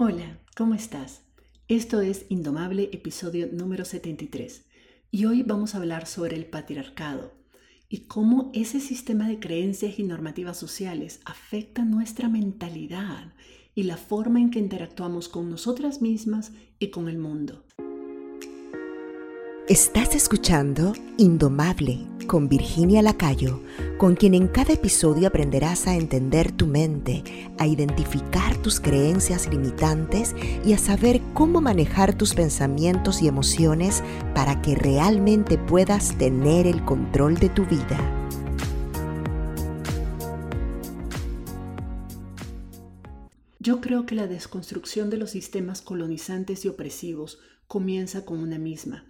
Hola, ¿cómo estás? Esto es Indomable, episodio número 73, y hoy vamos a hablar sobre el patriarcado y cómo ese sistema de creencias y normativas sociales afecta nuestra mentalidad y la forma en que interactuamos con nosotras mismas y con el mundo. Estás escuchando Indomable con Virginia Lacayo, con quien en cada episodio aprenderás a entender tu mente, a identificar tus creencias limitantes y a saber cómo manejar tus pensamientos y emociones para que realmente puedas tener el control de tu vida. Yo creo que la desconstrucción de los sistemas colonizantes y opresivos comienza con una misma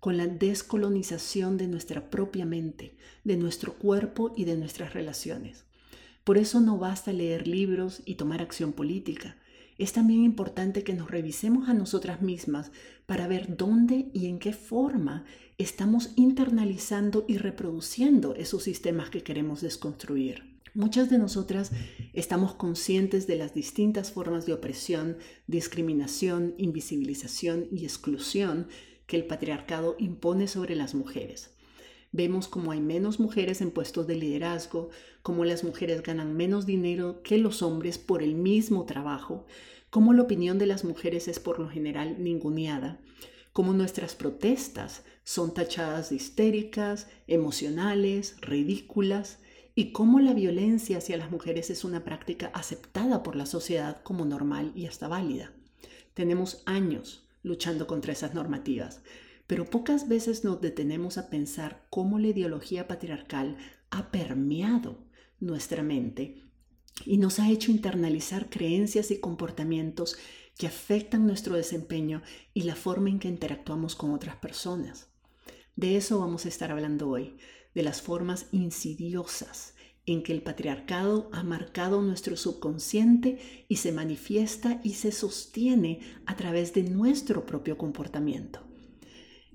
con la descolonización de nuestra propia mente, de nuestro cuerpo y de nuestras relaciones. Por eso no basta leer libros y tomar acción política. Es también importante que nos revisemos a nosotras mismas para ver dónde y en qué forma estamos internalizando y reproduciendo esos sistemas que queremos desconstruir. Muchas de nosotras estamos conscientes de las distintas formas de opresión, discriminación, invisibilización y exclusión que el patriarcado impone sobre las mujeres. Vemos como hay menos mujeres en puestos de liderazgo, como las mujeres ganan menos dinero que los hombres por el mismo trabajo, como la opinión de las mujeres es por lo general ninguneada, como nuestras protestas son tachadas de histéricas, emocionales, ridículas, y cómo la violencia hacia las mujeres es una práctica aceptada por la sociedad como normal y hasta válida. Tenemos años luchando contra esas normativas, pero pocas veces nos detenemos a pensar cómo la ideología patriarcal ha permeado nuestra mente y nos ha hecho internalizar creencias y comportamientos que afectan nuestro desempeño y la forma en que interactuamos con otras personas. De eso vamos a estar hablando hoy, de las formas insidiosas en que el patriarcado ha marcado nuestro subconsciente y se manifiesta y se sostiene a través de nuestro propio comportamiento.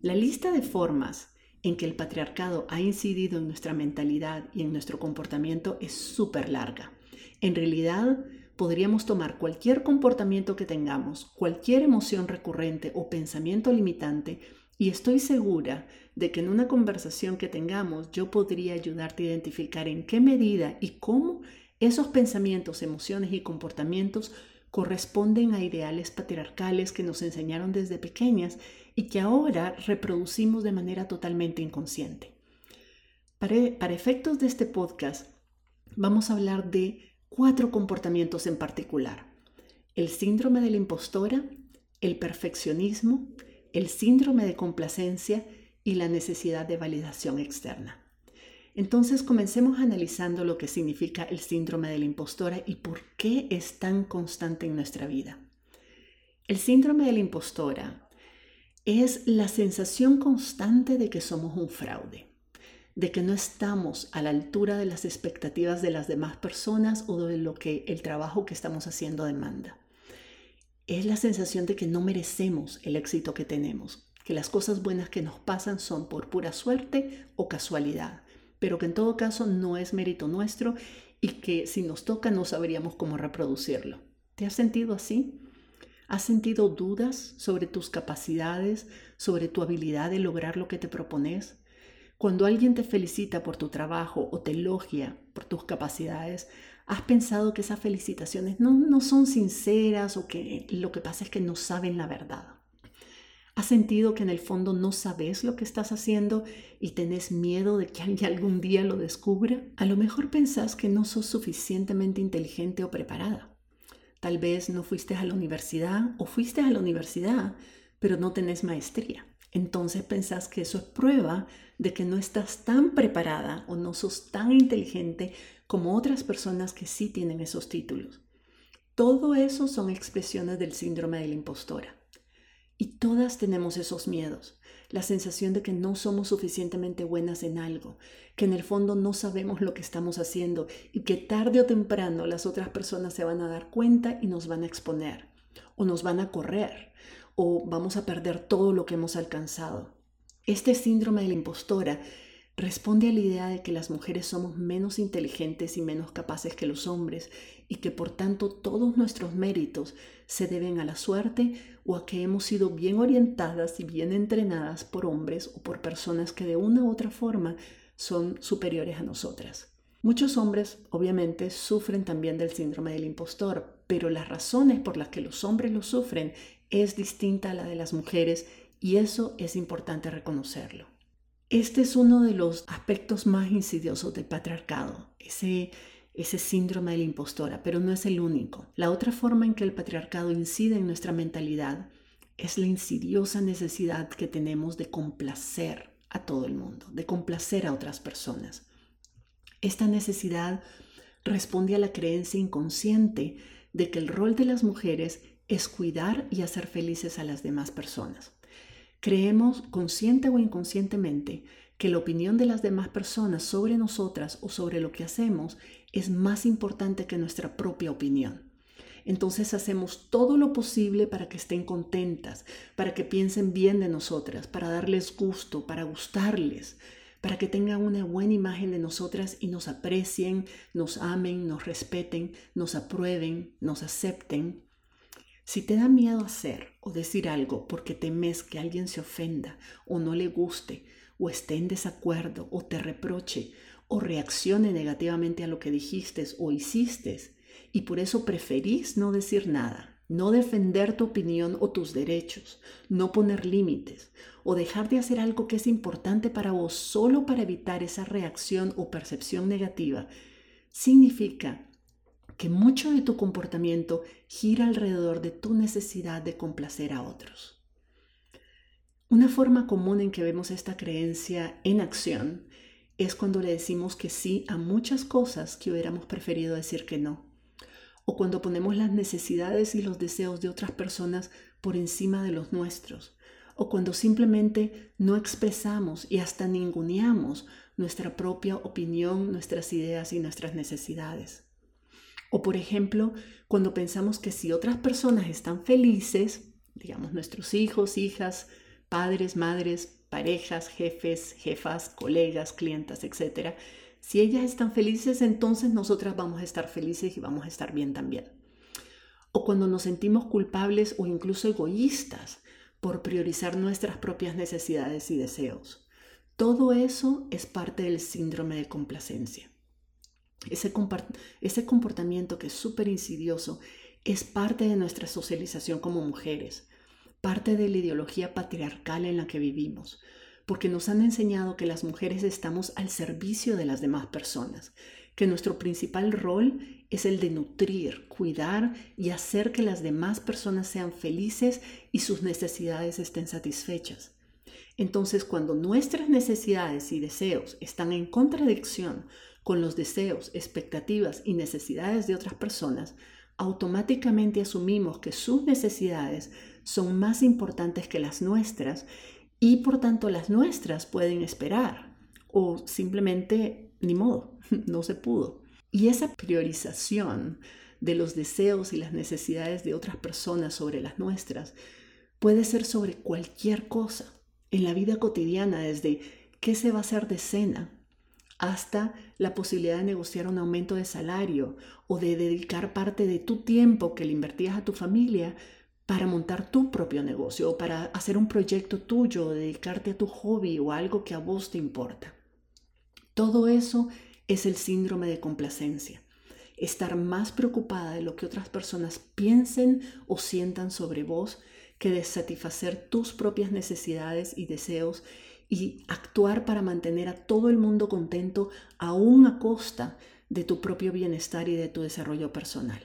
La lista de formas en que el patriarcado ha incidido en nuestra mentalidad y en nuestro comportamiento es súper larga. En realidad, podríamos tomar cualquier comportamiento que tengamos, cualquier emoción recurrente o pensamiento limitante y estoy segura de que en una conversación que tengamos yo podría ayudarte a identificar en qué medida y cómo esos pensamientos, emociones y comportamientos corresponden a ideales patriarcales que nos enseñaron desde pequeñas y que ahora reproducimos de manera totalmente inconsciente. Para, efectos de este podcast, vamos a hablar de cuatro comportamientos en particular. El síndrome de la impostora, el perfeccionismo, el síndrome de complacencia y la necesidad de validación externa. Entonces comencemos analizando lo que significa el síndrome de la impostora y por qué es tan constante en nuestra vida. El síndrome de la impostora es la sensación constante de que somos un fraude, de que no estamos a la altura de las expectativas de las demás personas o de lo que el trabajo que estamos haciendo demanda es la sensación de que no merecemos el éxito que tenemos, que las cosas buenas que nos pasan son por pura suerte o casualidad, pero que en todo caso no es mérito nuestro y que si nos toca no sabríamos cómo reproducirlo. ¿Te has sentido así? ¿Has sentido dudas sobre tus capacidades, sobre tu habilidad de lograr lo que te propones? Cuando alguien te felicita por tu trabajo o te elogia por tus capacidades, ¿Has pensado que esas felicitaciones no, son sinceras o que lo que pasa es que no saben la verdad? ¿Has sentido que en el fondo no sabes lo que estás haciendo y tenés miedo de que alguien algún día lo descubra? A lo mejor pensás que no sos suficientemente inteligente o preparada. Tal vez no fuiste a la universidad o fuiste a la universidad, pero no tenés maestría. Entonces pensás que eso es prueba de que no estás tan preparada o no sos tan inteligente como otras personas que sí tienen esos títulos. Todo eso son expresiones del síndrome de la impostora. Y todas tenemos esos miedos, la sensación de que no somos suficientemente buenas en algo, que en el fondo no sabemos lo que estamos haciendo y que tarde o temprano las otras personas se van a dar cuenta y nos van a exponer, o nos van a correr, o vamos a perder todo lo que hemos alcanzado. Este síndrome de la impostora responde a la idea de que las mujeres somos menos inteligentes y menos capaces que los hombres y que por tanto todos nuestros méritos se deben a la suerte o a que hemos sido bien orientadas y bien entrenadas por hombres o por personas que de una u otra forma son superiores a nosotras. Muchos hombres, obviamente, sufren también del síndrome del impostor, pero las razones por las que los hombres lo sufren es distinta a la de las mujeres y eso es importante reconocerlo. Este es uno de los aspectos más insidiosos del patriarcado, ese, ese síndrome de la impostora, pero no es el único. La otra forma en que el patriarcado incide en nuestra mentalidad es la insidiosa necesidad que tenemos de complacer a todo el mundo, de complacer a otras personas. Esta necesidad responde a la creencia inconsciente de que el rol de las mujeres es cuidar y hacer felices a las demás personas. Creemos, consciente o inconscientemente, que la opinión de las demás personas sobre nosotras o sobre lo que hacemos es más importante que nuestra propia opinión. Entonces hacemos todo lo posible para que estén contentas, para que piensen bien de nosotras, para darles gusto, para gustarles, para que tengan una buena imagen de nosotras y nos aprecien, nos amen, nos respeten, nos aprueben, nos acepten si te da miedo hacer o decir algo porque temes que alguien se ofenda o no le guste o esté en desacuerdo o te reproche o reaccione negativamente a lo que dijiste o hiciste y por eso preferís no decir nada, no defender tu opinión o tus derechos, no poner límites o dejar de hacer algo que es importante para vos solo para evitar esa reacción o percepción negativa, significa que mucho de tu comportamiento gira alrededor de tu necesidad de complacer a otros. Una forma común en que vemos esta creencia en acción es cuando le decimos que sí a muchas cosas que hubiéramos preferido decir que no, o cuando ponemos las necesidades y los deseos de otras personas por encima de los nuestros, o cuando simplemente no expresamos y hasta ninguneamos nuestra propia opinión, nuestras ideas y nuestras necesidades. O por ejemplo, cuando pensamos que si otras personas están felices, digamos nuestros hijos, hijas, padres, madres, parejas, jefes, jefas, colegas, clientas, etc., si ellas están felices, entonces nosotras vamos a estar felices y vamos a estar bien también. O cuando nos sentimos culpables o incluso egoístas por priorizar nuestras propias necesidades y deseos. Todo eso es parte del síndrome de complacencia. Ese, comportamiento que es súper insidioso es parte de nuestra socialización como mujeres, parte de la ideología patriarcal en la que vivimos, porque nos han enseñado que las mujeres estamos al servicio de las demás personas, que nuestro principal rol es el de nutrir, cuidar y hacer que las demás personas sean felices y sus necesidades estén satisfechas. Entonces, cuando nuestras necesidades y deseos están en contradicción con los deseos, expectativas y necesidades de otras personas, automáticamente asumimos que sus necesidades son más importantes que las nuestras y por tanto las nuestras pueden esperar o simplemente ni modo, no se pudo. Y esa priorización de los deseos y las necesidades de otras personas sobre las nuestras puede ser sobre cualquier cosa en la vida cotidiana, desde qué se va a hacer de cena, hasta la posibilidad de negociar un aumento de salario o de dedicar parte de tu tiempo que le invertías a tu familia para montar tu propio negocio o para hacer un proyecto tuyo, dedicarte a tu hobby o algo que a vos te importa. Todo eso es el síndrome de complacencia. Estar más preocupada de lo que otras personas piensen o sientan sobre vos que de satisfacer tus propias necesidades y deseos y actuar para mantener a todo el mundo contento aún a costa de tu propio bienestar y de tu desarrollo personal.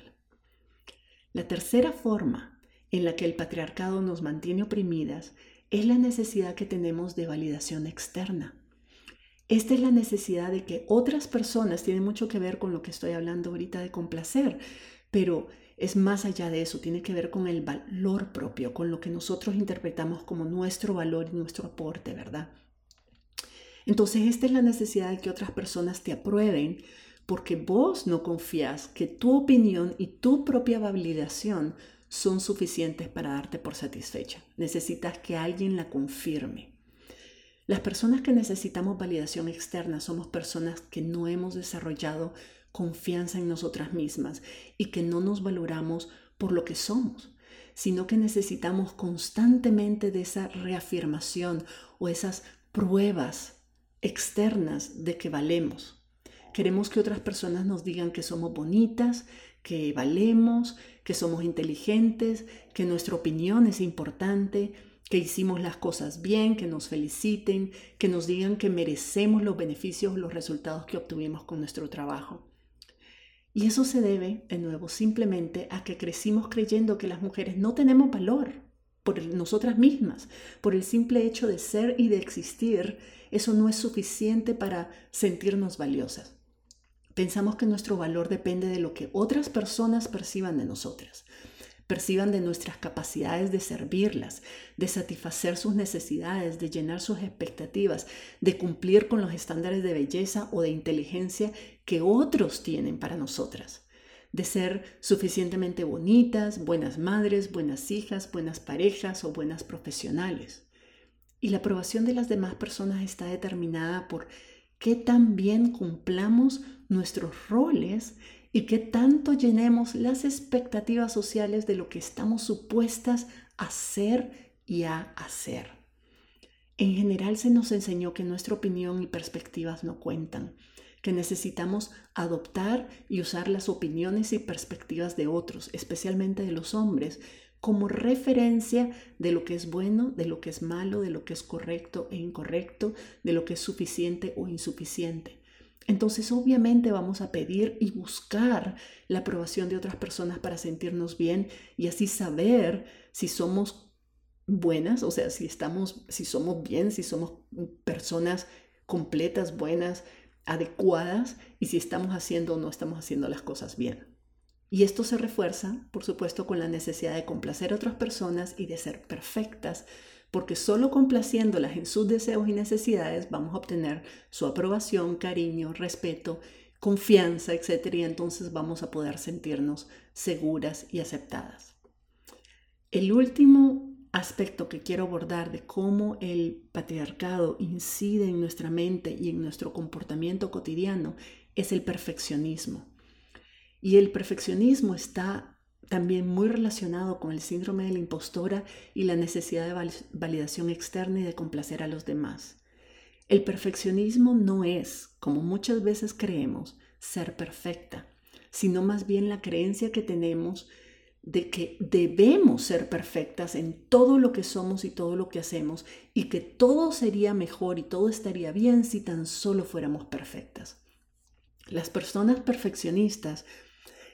La tercera forma en la que el patriarcado nos mantiene oprimidas es la necesidad que tenemos de validación externa. Esta es la necesidad de que otras personas, tiene mucho que ver con lo que estoy hablando ahorita de complacer, pero es más allá de eso, tiene que ver con el valor propio, con lo que nosotros interpretamos como nuestro valor y nuestro aporte, ¿verdad? Entonces, esta es la necesidad de que otras personas te aprueben porque vos no confías que tu opinión y tu propia validación son suficientes para darte por satisfecha. Necesitas que alguien la confirme. Las personas que necesitamos validación externa somos personas que no hemos desarrollado confianza en nosotras mismas y que no nos valoramos por lo que somos, sino que necesitamos constantemente de esa reafirmación o esas pruebas externas de que valemos. Queremos que otras personas nos digan que somos bonitas, que valemos, que somos inteligentes, que nuestra opinión es importante, que hicimos las cosas bien, que nos feliciten, que nos digan que merecemos los beneficios, los resultados que obtuvimos con nuestro trabajo. Y eso se debe, de nuevo, simplemente a que crecimos creyendo que las mujeres no tenemos valor por nosotras mismas, por el simple hecho de ser y de existir, eso no es suficiente para sentirnos valiosas. Pensamos que nuestro valor depende de lo que otras personas perciban de nosotras, perciban de nuestras capacidades de servirlas, de satisfacer sus necesidades, de llenar sus expectativas, de cumplir con los estándares de belleza o de inteligencia que otros tienen para nosotras, de ser suficientemente bonitas, buenas madres, buenas hijas, buenas parejas o buenas profesionales. Y la aprobación de las demás personas está determinada por qué tan bien cumplamos nuestros roles y qué tanto llenemos las expectativas sociales de lo que estamos supuestas a ser y a hacer. En general se nos enseñó que nuestra opinión y perspectivas no cuentan, que necesitamos adoptar y usar las opiniones y perspectivas de otros, especialmente de los hombres, como referencia de lo que es bueno, de lo que es malo, de lo que es correcto e incorrecto, de lo que es suficiente o insuficiente. Entonces obviamente vamos a pedir y buscar la aprobación de otras personas para sentirnos bien y así saber si somos buenas, o sea, si estamos si somos bien, si somos personas completas, buenas, adecuadas y si estamos haciendo o no estamos haciendo las cosas bien. Y esto se refuerza, por supuesto, con la necesidad de complacer a otras personas y de ser perfectas, porque solo complaciéndolas en sus deseos y necesidades vamos a obtener su aprobación, cariño, respeto, confianza, etc. Y entonces vamos a poder sentirnos seguras y aceptadas. El último aspecto que quiero abordar de cómo el patriarcado incide en nuestra mente y en nuestro comportamiento cotidiano es el perfeccionismo. Y el perfeccionismo está también muy relacionado con el síndrome de la impostora y la necesidad de validación externa y de complacer a los demás. El perfeccionismo no es, como muchas veces creemos, ser perfecta, sino más bien la creencia que tenemos de que debemos ser perfectas en todo lo que somos y todo lo que hacemos y que todo sería mejor y todo estaría bien si tan solo fuéramos perfectas. Las personas perfeccionistas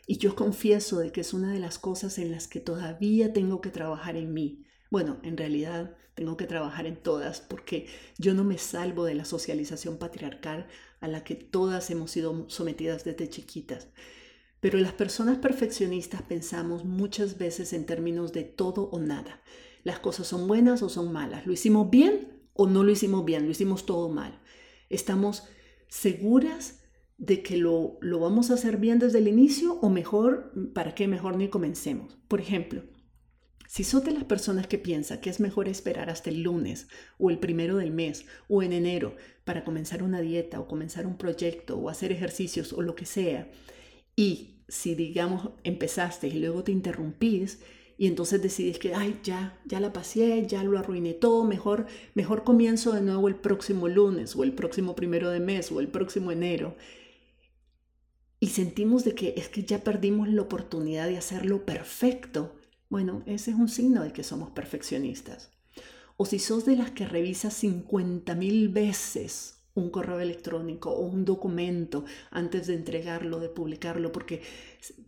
y yo confieso de que es una de las cosas en las que todavía tengo que trabajar en mí. Bueno, en realidad tengo que trabajar en todas porque yo no me salvo de la socialización patriarcal a la que todas hemos sido sometidas desde chiquitas. Pero las personas perfeccionistas pensamos muchas veces en términos de todo o nada. Las cosas son buenas o son malas. ¿Lo hicimos bien o no lo hicimos bien? Lo hicimos todo mal. Estamos seguras de que lo, lo vamos a hacer bien desde el inicio o mejor, ¿para qué mejor ni comencemos? Por ejemplo, si sos de las personas que piensa que es mejor esperar hasta el lunes o el primero del mes o en enero para comenzar una dieta o comenzar un proyecto o hacer ejercicios o lo que sea, y si digamos empezaste y luego te interrumpís y entonces decides que, ay, ya, ya la pasé, ya lo arruiné todo, mejor, mejor comienzo de nuevo el próximo lunes o el próximo primero de mes o el próximo enero y sentimos de que es que ya perdimos la oportunidad de hacerlo perfecto, bueno, ese es un signo de que somos perfeccionistas. O si sos de las que revisas 50 mil veces un correo electrónico o un documento antes de entregarlo, de publicarlo, porque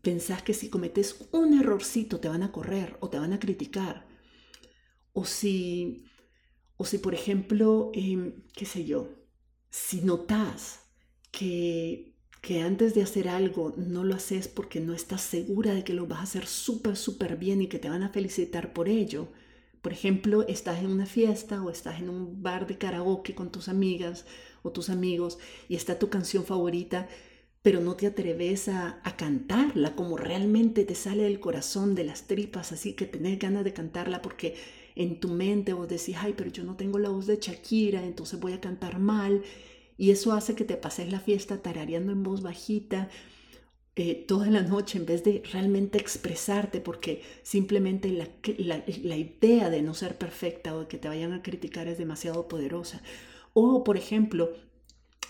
pensás que si cometes un errorcito te van a correr o te van a criticar. O si, o si por ejemplo, em, qué sé yo, si notas que que antes de hacer algo no lo haces porque no estás segura de que lo vas a hacer súper, súper bien y que te van a felicitar por ello. Por ejemplo, estás en una fiesta o estás en un bar de karaoke con tus amigas o tus amigos y está tu canción favorita, pero no te atreves a, cantarla como realmente te sale del corazón, de las tripas, así que tenés ganas de cantarla porque en tu mente vos decís, ay, pero yo no tengo la voz de Shakira, entonces voy a cantar mal. Y eso hace que te pases la fiesta tarareando en voz bajita eh, toda la noche en vez de realmente expresarte, porque simplemente la, la idea de no ser perfecta o de que te vayan a criticar es demasiado poderosa. O, por ejemplo,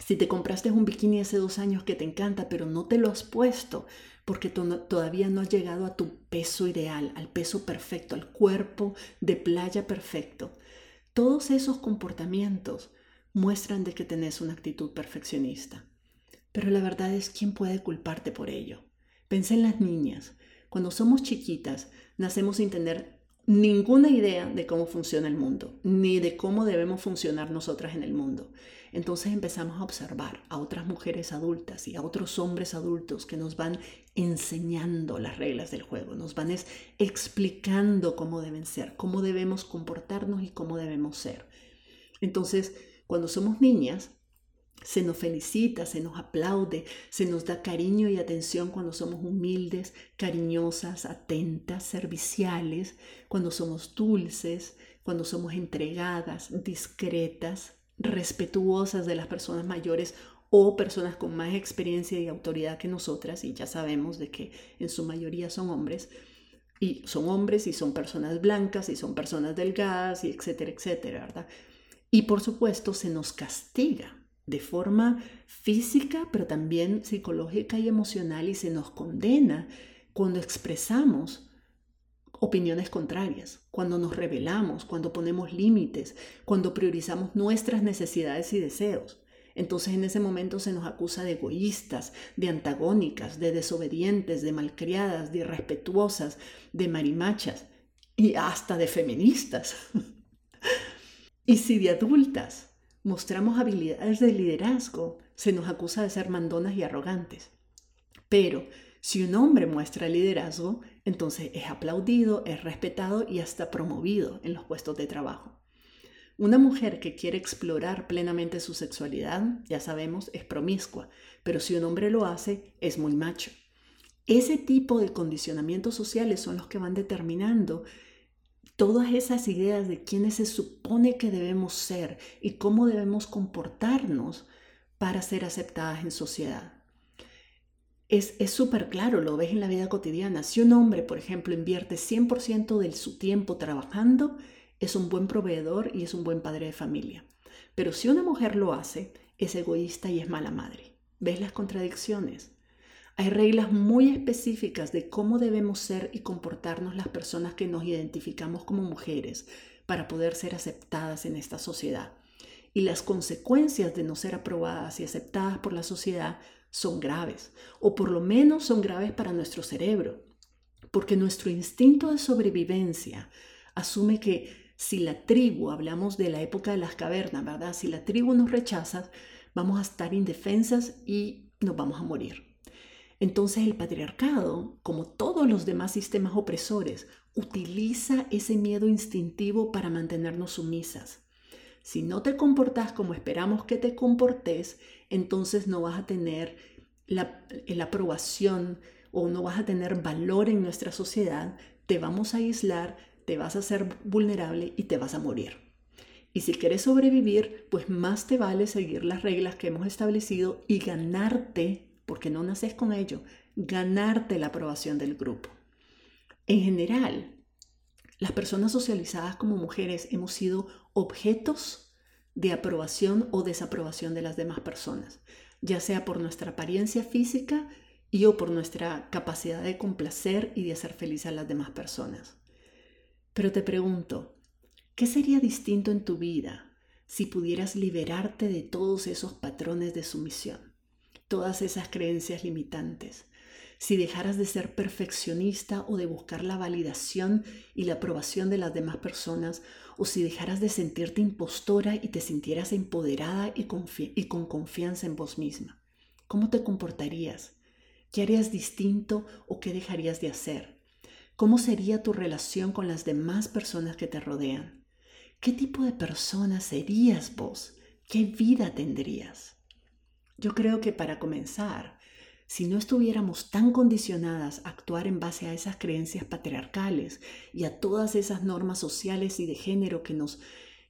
si te compraste un bikini hace dos años que te encanta, pero no te lo has puesto porque todavía no has llegado a tu peso ideal, al peso perfecto, al cuerpo de playa perfecto. Todos esos comportamientos muestran de que tenés una actitud perfeccionista. Pero la verdad es, ¿quién puede culparte por ello? Pensé en las niñas. Cuando somos chiquitas, nacemos sin tener ninguna idea de cómo funciona el mundo, ni de cómo debemos funcionar nosotras en el mundo. Entonces empezamos a observar a otras mujeres adultas y a otros hombres adultos que nos van enseñando las reglas del juego, nos van explicando cómo deben ser, cómo debemos comportarnos y cómo debemos ser. Entonces, cuando somos niñas, se nos felicita, se nos aplaude, se nos da cariño y atención cuando somos humildes, cariñosas, atentas, serviciales, cuando somos dulces, cuando somos entregadas, discretas, respetuosas de las personas mayores o personas con más experiencia y autoridad que nosotras, y ya sabemos de que en su mayoría son hombres, y son hombres y son personas blancas y son personas delgadas y etcétera, etcétera, ¿verdad? Y por supuesto se nos castiga de forma física, pero también psicológica y emocional y se nos condena cuando expresamos opiniones contrarias, cuando nos rebelamos, cuando ponemos límites, cuando priorizamos nuestras necesidades y deseos. Entonces en ese momento se nos acusa de egoístas, de antagónicas, de desobedientes, de malcriadas, de irrespetuosas, de marimachas y hasta de feministas. y si de adultas mostramos habilidades de liderazgo, se nos acusa de ser mandonas y arrogantes. Pero si un hombre muestra liderazgo, entonces es aplaudido, es respetado y hasta promovido en los puestos de trabajo. Una mujer que quiere explorar plenamente su sexualidad, ya sabemos, es promiscua, pero si un hombre lo hace, es muy macho. Ese tipo de condicionamientos sociales son los que van determinando todas esas ideas de quiénes se supone que debemos ser y cómo debemos comportarnos para ser aceptadas en sociedad. Es súper claro, lo ves en la vida cotidiana. Si un hombre, por ejemplo, invierte 100% de su tiempo trabajando, es un buen proveedor y es un buen padre de familia. Pero si una mujer lo hace, es egoísta y es mala madre. ¿Ves las contradicciones? Hay reglas muy específicas de cómo debemos ser y comportarnos las personas que nos identificamos como mujeres para poder ser aceptadas en esta sociedad. Y las consecuencias de no ser aprobadas y aceptadas por la sociedad son graves, o por lo menos son graves para nuestro cerebro, porque nuestro instinto de sobrevivencia asume que si la tribu, hablamos de la época de las cavernas, ¿verdad? Si la tribu nos rechaza, vamos a estar indefensas y nos vamos a morir. Entonces el patriarcado, como todos los demás sistemas opresores, utiliza ese miedo instintivo para mantenernos sumisas. Si no te comportas como esperamos que te comportes, entonces no vas a tener la, la aprobación o no vas a tener valor en nuestra sociedad, te vamos a aislar, te vas a hacer vulnerable y te vas a morir. Y si quieres sobrevivir, pues más te vale seguir las reglas que hemos establecido y ganarte porque no naces con ello, ganarte la aprobación del grupo. En general, las personas socializadas como mujeres hemos sido objetos de aprobación o desaprobación de las demás personas, ya sea por nuestra apariencia física y o por nuestra capacidad de complacer y de hacer feliz a las demás personas. Pero te pregunto, ¿qué sería distinto en tu vida si pudieras liberarte de todos esos patrones de sumisión? Todas esas creencias limitantes. Si dejaras de ser perfeccionista o de buscar la validación y la aprobación de las demás personas, o si dejaras de sentirte impostora y te sintieras empoderada y, con confianza en vos misma, ¿cómo te comportarías? ¿Qué harías distinto o qué dejarías de hacer? ¿Cómo sería tu relación con las demás personas que te rodean? ¿Qué tipo de persona serías vos? ¿Qué vida tendrías? Yo creo que para comenzar, si no estuviéramos tan condicionadas a actuar en base a esas creencias patriarcales y a todas esas normas sociales y de género que nos,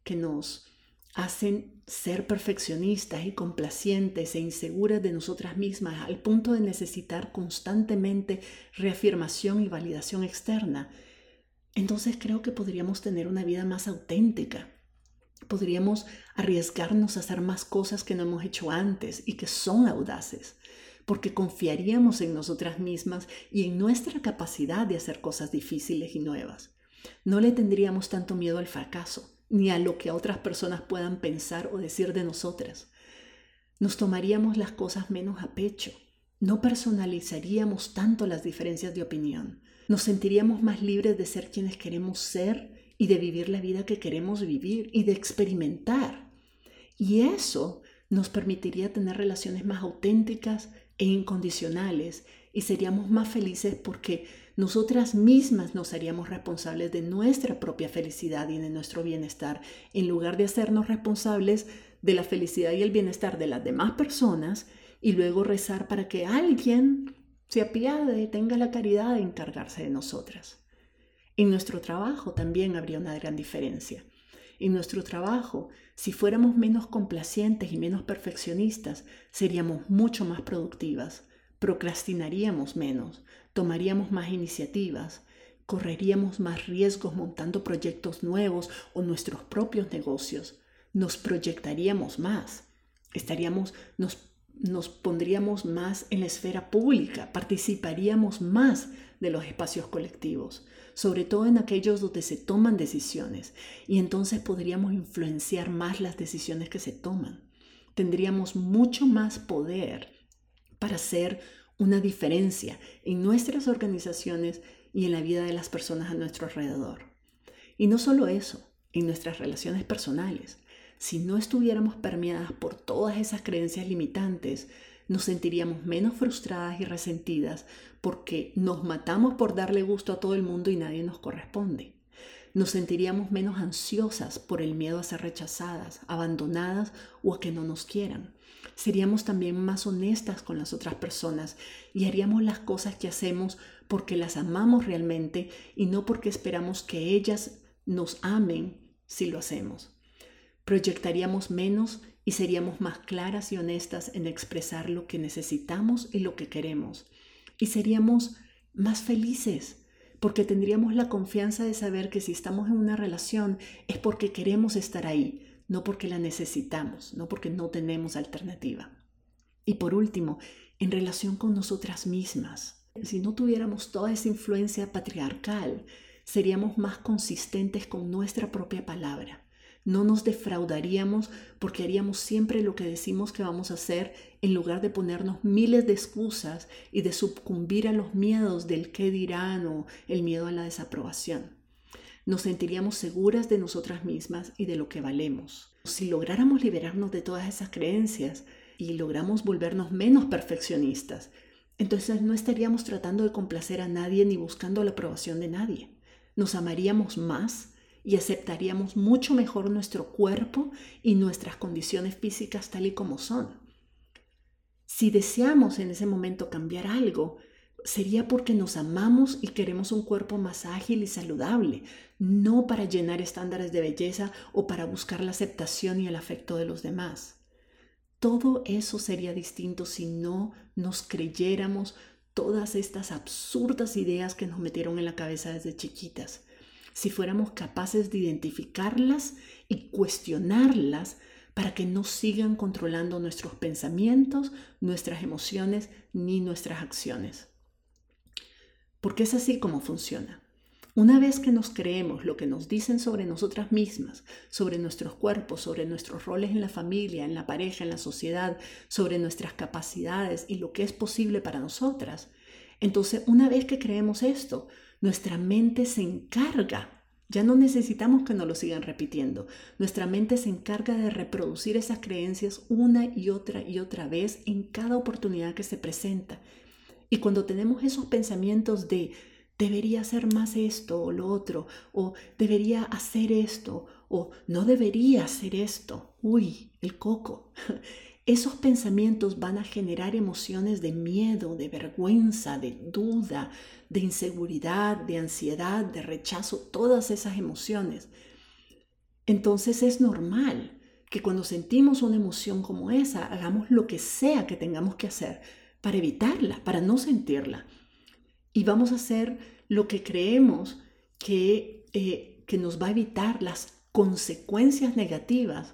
que nos hacen ser perfeccionistas y complacientes e inseguras de nosotras mismas al punto de necesitar constantemente reafirmación y validación externa, entonces creo que podríamos tener una vida más auténtica. Podríamos arriesgarnos a hacer más cosas que no hemos hecho antes y que son audaces porque confiaríamos en nosotras mismas y en nuestra capacidad de hacer cosas difíciles y nuevas. No le tendríamos tanto miedo al fracaso, ni a lo que otras personas puedan pensar o decir de nosotras. Nos tomaríamos las cosas menos a pecho, no personalizaríamos tanto las diferencias de opinión, nos sentiríamos más libres de ser quienes queremos ser y de vivir la vida que queremos vivir y de experimentar. Y eso nos permitiría tener relaciones más auténticas, e incondicionales y seríamos más felices porque nosotras mismas nos haríamos responsables de nuestra propia felicidad y de nuestro bienestar en lugar de hacernos responsables de la felicidad y el bienestar de las demás personas y luego rezar para que alguien se apiade, tenga la caridad de encargarse de nosotras. En nuestro trabajo también habría una gran diferencia. En nuestro trabajo, si fuéramos menos complacientes y menos perfeccionistas, seríamos mucho más productivas, procrastinaríamos menos, tomaríamos más iniciativas, correríamos más riesgos montando proyectos nuevos o nuestros propios negocios, nos proyectaríamos más, estaríamos, nos, nos pondríamos más en la esfera pública, participaríamos más de los espacios colectivos, sobre todo en aquellos donde se toman decisiones, y entonces podríamos influenciar más las decisiones que se toman. Tendríamos mucho más poder para hacer una diferencia en nuestras organizaciones y en la vida de las personas a nuestro alrededor. Y no solo eso, en nuestras relaciones personales. Si no estuviéramos permeadas por todas esas creencias limitantes, nos sentiríamos menos frustradas y resentidas porque nos matamos por darle gusto a todo el mundo y nadie nos corresponde. Nos sentiríamos menos ansiosas por el miedo a ser rechazadas, abandonadas o a que no nos quieran. Seríamos también más honestas con las otras personas y haríamos las cosas que hacemos porque las amamos realmente y no porque esperamos que ellas nos amen si lo hacemos. Proyectaríamos menos y seríamos más claras y honestas en expresar lo que necesitamos y lo que queremos. Y seríamos más felices porque tendríamos la confianza de saber que si estamos en una relación es porque queremos estar ahí, no porque la necesitamos, no porque no tenemos alternativa. Y por último, en relación con nosotras mismas, si no tuviéramos toda esa influencia patriarcal, seríamos más consistentes con nuestra propia palabra no nos defraudaríamos porque haríamos siempre lo que decimos que vamos a hacer en lugar de ponernos miles de excusas y de sucumbir a los miedos del qué dirán o el miedo a la desaprobación. Nos sentiríamos seguras de nosotras mismas y de lo que valemos. Si lográramos liberarnos de todas esas creencias y logramos volvernos menos perfeccionistas, entonces no estaríamos tratando de complacer a nadie ni buscando la aprobación de nadie. Nos amaríamos más y aceptaríamos mucho mejor nuestro cuerpo y nuestras condiciones físicas tal y como son. Si deseamos en ese momento cambiar algo, sería porque nos amamos y queremos un cuerpo más ágil y saludable, no para llenar estándares de belleza o para buscar la aceptación y el afecto de los demás. Todo eso sería distinto si no nos creyéramos todas estas absurdas ideas que nos metieron en la cabeza desde chiquitas si fuéramos capaces de identificarlas y cuestionarlas para que no sigan controlando nuestros pensamientos, nuestras emociones ni nuestras acciones. Porque es así como funciona. Una vez que nos creemos lo que nos dicen sobre nosotras mismas, sobre nuestros cuerpos, sobre nuestros roles en la familia, en la pareja, en la sociedad, sobre nuestras capacidades y lo que es posible para nosotras, entonces una vez que creemos esto, nuestra mente se encarga, ya no necesitamos que nos lo sigan repitiendo, nuestra mente se encarga de reproducir esas creencias una y otra y otra vez en cada oportunidad que se presenta. Y cuando tenemos esos pensamientos de debería hacer más esto o lo otro, o debería hacer esto, o no debería hacer esto, uy, el coco. esos pensamientos van a generar emociones de miedo, de vergüenza, de duda, de inseguridad, de ansiedad, de rechazo, todas esas emociones. Entonces es normal que cuando sentimos una emoción como esa, hagamos lo que sea que tengamos que hacer para evitarla, para no sentirla. Y vamos a hacer lo que creemos que, eh, que nos va a evitar las consecuencias negativas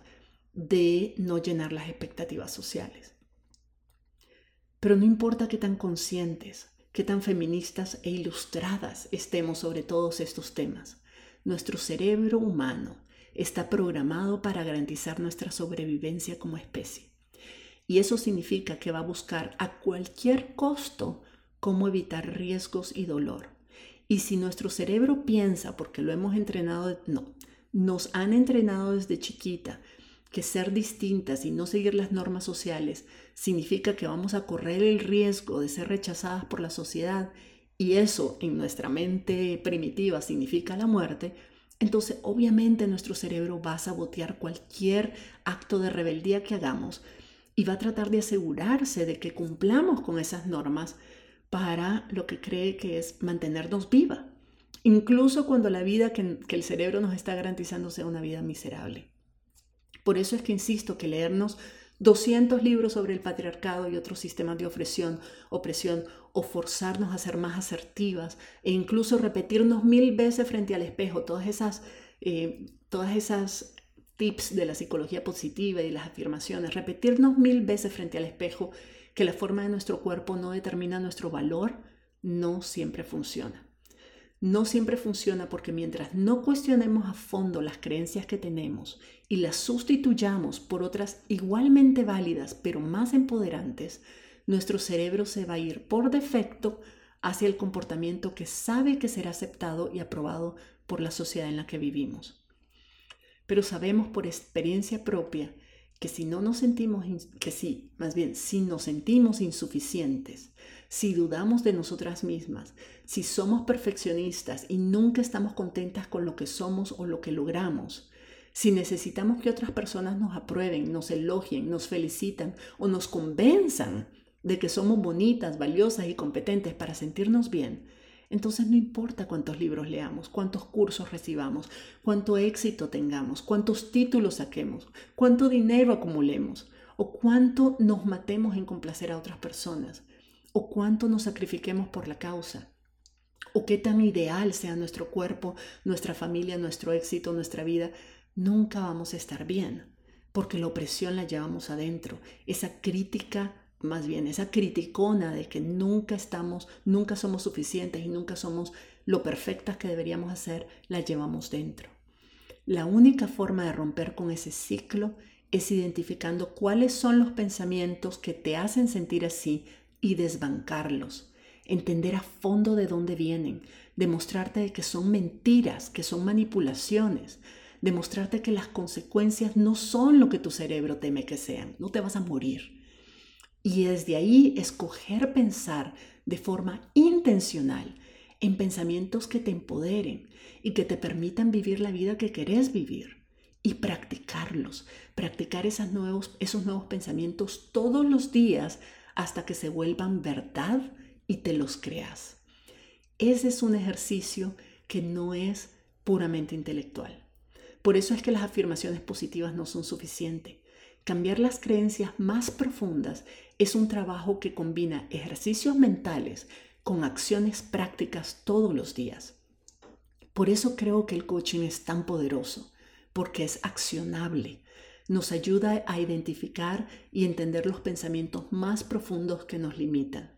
de no llenar las expectativas sociales. Pero no importa qué tan conscientes, qué tan feministas e ilustradas estemos sobre todos estos temas, nuestro cerebro humano está programado para garantizar nuestra sobrevivencia como especie. Y eso significa que va a buscar a cualquier costo cómo evitar riesgos y dolor. Y si nuestro cerebro piensa, porque lo hemos entrenado, no, nos han entrenado desde chiquita que ser distintas y no seguir las normas sociales significa que vamos a correr el riesgo de ser rechazadas por la sociedad y eso en nuestra mente primitiva significa la muerte, entonces obviamente nuestro cerebro va a sabotear cualquier acto de rebeldía que hagamos y va a tratar de asegurarse de que cumplamos con esas normas para lo que cree que es mantenernos viva, incluso cuando la vida que, que el cerebro nos está garantizando sea una vida miserable. Por eso es que insisto que leernos 200 libros sobre el patriarcado y otros sistemas de opresión, opresión o forzarnos a ser más asertivas e incluso repetirnos mil veces frente al espejo todas esas, eh, todas esas tips de la psicología positiva y las afirmaciones, repetirnos mil veces frente al espejo que la forma de nuestro cuerpo no determina nuestro valor, no siempre funciona no siempre funciona porque mientras no cuestionemos a fondo las creencias que tenemos y las sustituyamos por otras igualmente válidas pero más empoderantes, nuestro cerebro se va a ir por defecto hacia el comportamiento que sabe que será aceptado y aprobado por la sociedad en la que vivimos. Pero sabemos por experiencia propia que si no nos sentimos, que sí, más bien, si nos sentimos insuficientes, si dudamos de nosotras mismas, si somos perfeccionistas y nunca estamos contentas con lo que somos o lo que logramos, si necesitamos que otras personas nos aprueben, nos elogien, nos felicitan o nos convenzan de que somos bonitas, valiosas y competentes para sentirnos bien, entonces no importa cuántos libros leamos, cuántos cursos recibamos, cuánto éxito tengamos, cuántos títulos saquemos, cuánto dinero acumulemos, o cuánto nos matemos en complacer a otras personas, o cuánto nos sacrifiquemos por la causa, o qué tan ideal sea nuestro cuerpo, nuestra familia, nuestro éxito, nuestra vida, nunca vamos a estar bien, porque la opresión la llevamos adentro, esa crítica más bien esa criticona de que nunca estamos, nunca somos suficientes y nunca somos lo perfectas que deberíamos hacer, la llevamos dentro. La única forma de romper con ese ciclo es identificando cuáles son los pensamientos que te hacen sentir así y desbancarlos. Entender a fondo de dónde vienen, demostrarte que son mentiras, que son manipulaciones, demostrarte que las consecuencias no son lo que tu cerebro teme que sean, no te vas a morir y desde ahí escoger pensar de forma intencional en pensamientos que te empoderen y que te permitan vivir la vida que querés vivir y practicarlos, practicar esos nuevos, esos nuevos pensamientos todos los días hasta que se vuelvan verdad y te los creas. Ese es un ejercicio que no es puramente intelectual. Por eso es que las afirmaciones positivas no son suficientes. Cambiar las creencias más profundas es un trabajo que combina ejercicios mentales con acciones prácticas todos los días. Por eso creo que el coaching es tan poderoso, porque es accionable. Nos ayuda a identificar y entender los pensamientos más profundos que nos limitan.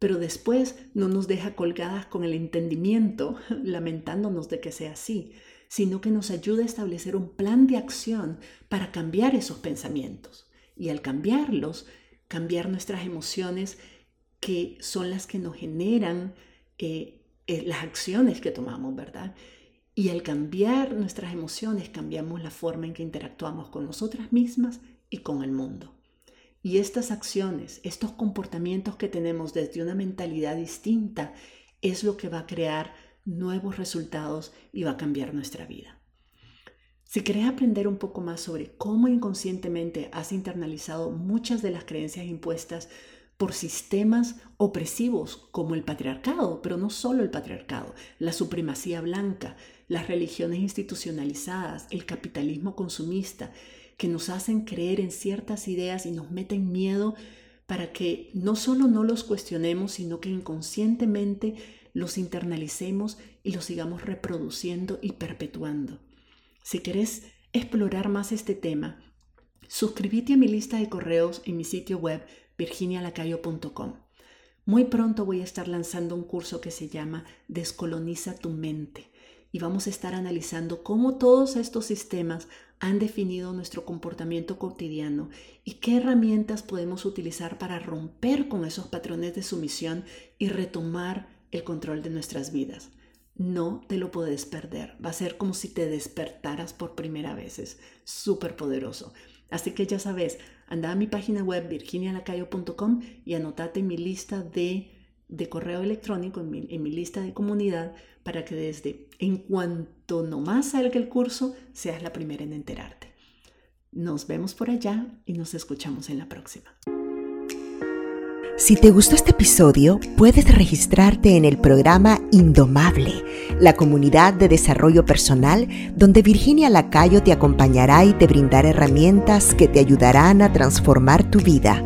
Pero después no nos deja colgadas con el entendimiento, lamentándonos de que sea así, sino que nos ayuda a establecer un plan de acción para cambiar esos pensamientos. Y al cambiarlos, cambiar nuestras emociones que son las que nos generan eh, eh, las acciones que tomamos, ¿verdad? Y al cambiar nuestras emociones, cambiamos la forma en que interactuamos con nosotras mismas y con el mundo. Y estas acciones, estos comportamientos que tenemos desde una mentalidad distinta, es lo que va a crear nuevos resultados y va a cambiar nuestra vida. Si querés aprender un poco más sobre cómo inconscientemente has internalizado muchas de las creencias impuestas por sistemas opresivos como el patriarcado, pero no solo el patriarcado, la supremacía blanca, las religiones institucionalizadas, el capitalismo consumista, que nos hacen creer en ciertas ideas y nos meten miedo para que no solo no los cuestionemos, sino que inconscientemente los internalicemos y los sigamos reproduciendo y perpetuando. Si querés explorar más este tema, suscríbete a mi lista de correos en mi sitio web virginialacayo.com. Muy pronto voy a estar lanzando un curso que se llama Descoloniza tu mente y vamos a estar analizando cómo todos estos sistemas han definido nuestro comportamiento cotidiano y qué herramientas podemos utilizar para romper con esos patrones de sumisión y retomar el control de nuestras vidas. No te lo puedes perder. Va a ser como si te despertaras por primera vez. Es súper poderoso. Así que ya sabes, anda a mi página web virginialacayo.com y anotate mi lista de, de correo electrónico, en mi, en mi, lista de comunidad, para que desde en cuanto nomás salga el curso, seas la primera en enterarte. Nos vemos por allá y nos escuchamos en la próxima. Si te gustó este episodio, puedes registrarte en el programa Indomable, la comunidad de desarrollo personal donde Virginia Lacayo te acompañará y te brindará herramientas que te ayudarán a transformar tu vida.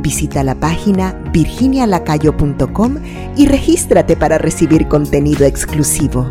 Visita la página virginialacayo.com y regístrate para recibir contenido exclusivo.